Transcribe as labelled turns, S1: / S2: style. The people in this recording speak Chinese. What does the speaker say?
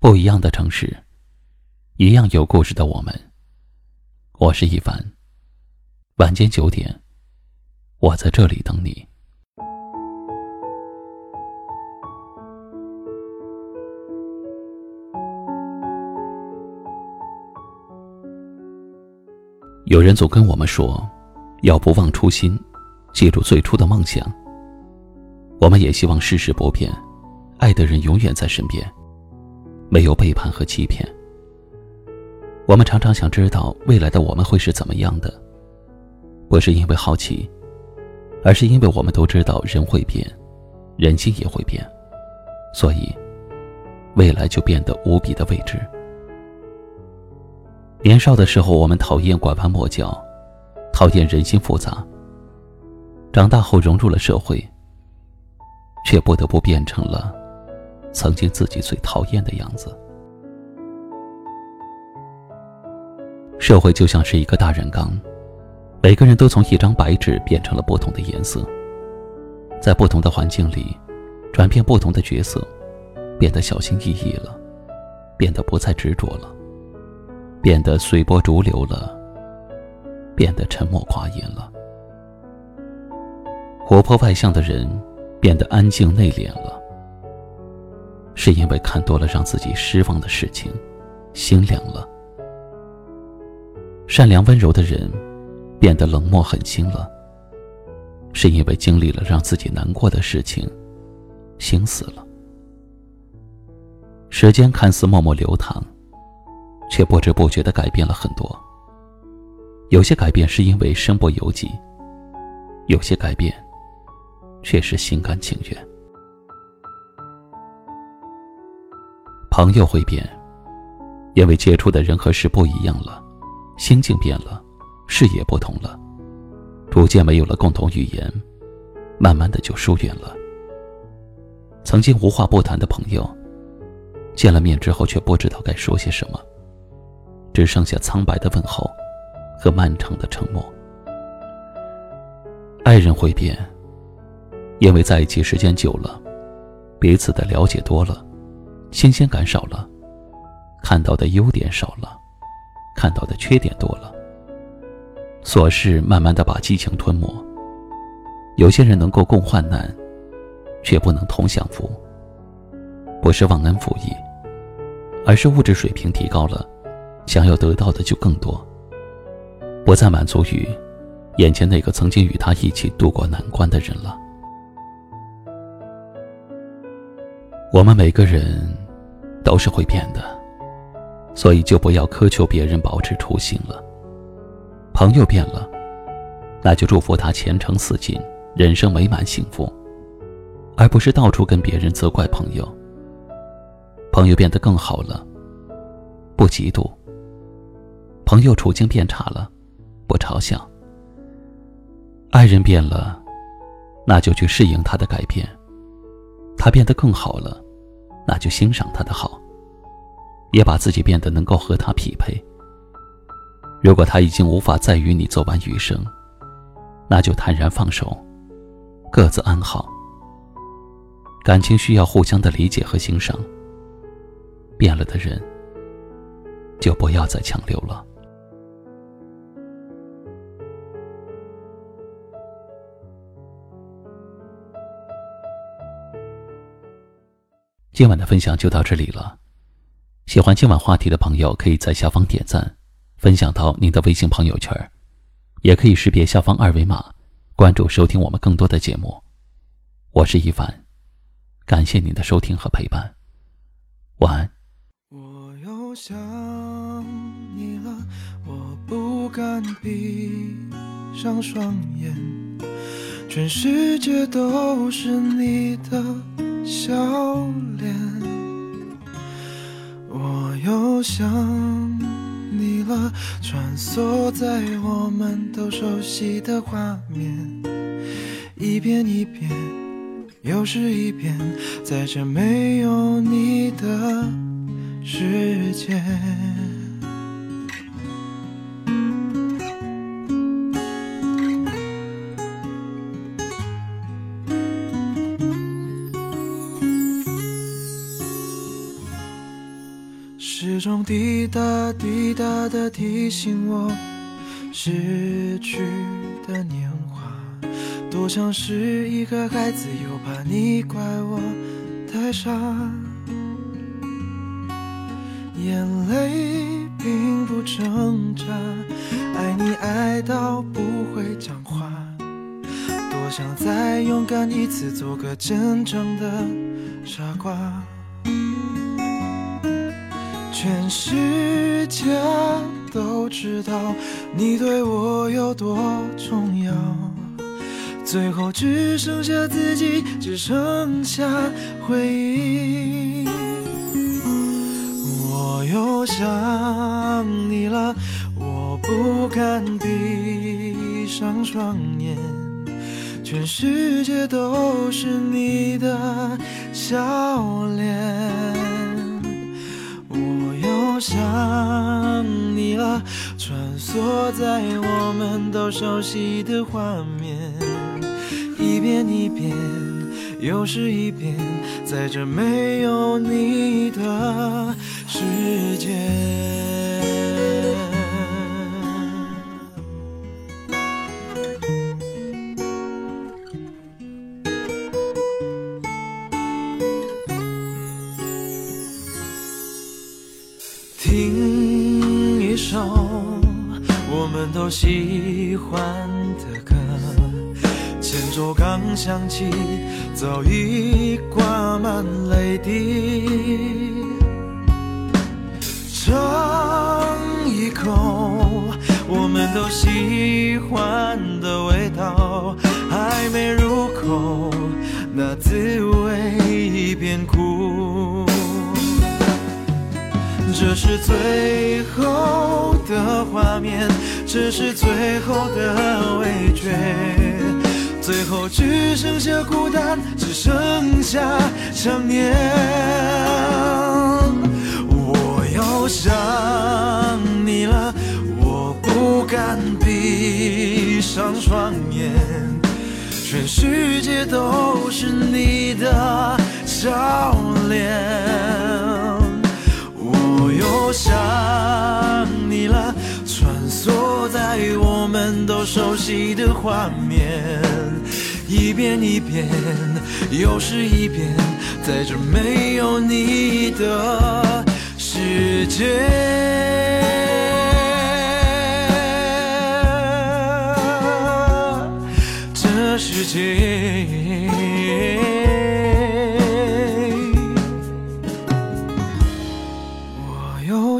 S1: 不一样的城市，一样有故事的我们。我是一凡。晚间九点，我在这里等你。有人总跟我们说，要不忘初心，记住最初的梦想。我们也希望世事不变，爱的人永远在身边。没有背叛和欺骗。我们常常想知道未来的我们会是怎么样的，不是因为好奇，而是因为我们都知道人会变，人心也会变，所以未来就变得无比的未知。年少的时候，我们讨厌拐弯抹角，讨厌人心复杂。长大后融入了社会，却不得不变成了。曾经自己最讨厌的样子。社会就像是一个大染缸，每个人都从一张白纸变成了不同的颜色，在不同的环境里，转变不同的角色，变得小心翼翼了，变得不再执着了，变得随波逐流了，变得沉默寡言了。活泼外向的人变得安静内敛了。是因为看多了让自己失望的事情，心凉了。善良温柔的人，变得冷漠狠心了。是因为经历了让自己难过的事情，心死了。时间看似默默流淌，却不知不觉的改变了很多。有些改变是因为身不由己，有些改变，却是心甘情愿。朋友会变，因为接触的人和事不一样了，心境变了，视野不同了，逐渐没有了共同语言，慢慢的就疏远了。曾经无话不谈的朋友，见了面之后却不知道该说些什么，只剩下苍白的问候和漫长的沉默。爱人会变，因为在一起时间久了，彼此的了解多了。新鲜感少了，看到的优点少了，看到的缺点多了。琐事慢慢的把激情吞没。有些人能够共患难，却不能同享福。不是忘恩负义，而是物质水平提高了，想要得到的就更多。不再满足于眼前那个曾经与他一起度过难关的人了。我们每个人都是会变的，所以就不要苛求别人保持初心了。朋友变了，那就祝福他前程似锦，人生美满幸福，而不是到处跟别人责怪朋友。朋友变得更好了，不嫉妒；朋友处境变差了，不嘲笑。爱人变了，那就去适应他的改变。他变得更好了，那就欣赏他的好，也把自己变得能够和他匹配。如果他已经无法再与你走完余生，那就坦然放手，各自安好。感情需要互相的理解和欣赏。变了的人，就不要再强留了。今晚的分享就到这里了。喜欢今晚话题的朋友，可以在下方点赞，分享到您的微信朋友圈，也可以识别下方二维码，关注收听我们更多的节目。我是一凡，感谢您的收听和陪伴，晚安。我又想你了，我不敢闭上双眼，全世界都是你的。笑脸，我想你了，穿梭在我们都熟悉的画面，一遍一遍，又是一遍，在这没有你的世界。
S2: 时钟滴答滴答的提醒我，逝去的年华，多像是一个孩子，又怕你怪我太傻。眼泪并不挣扎，爱你爱到不会讲话，多想再勇敢一次，做个真正的傻瓜。全世界都知道你对我有多重要，最后只剩下自己，只剩下回忆。我又想你了，我不敢闭上双眼，全世界都是你的笑脸。想你了，穿梭在我们都熟悉的画面，一遍一遍，又是一遍，在这没有你的世界。我喜欢的歌，前奏刚响起，早已挂满泪滴。尝一口我们都喜欢的味道，还没入口，那滋味这是最后的画面，这是最后的味觉，最后只剩下孤单，只剩下想念。我又想你了，我不敢闭上双眼，全世界都我想你了，穿梭在我们都熟悉的画面，一遍一遍，又是一遍，在这没有你的世界，这世界。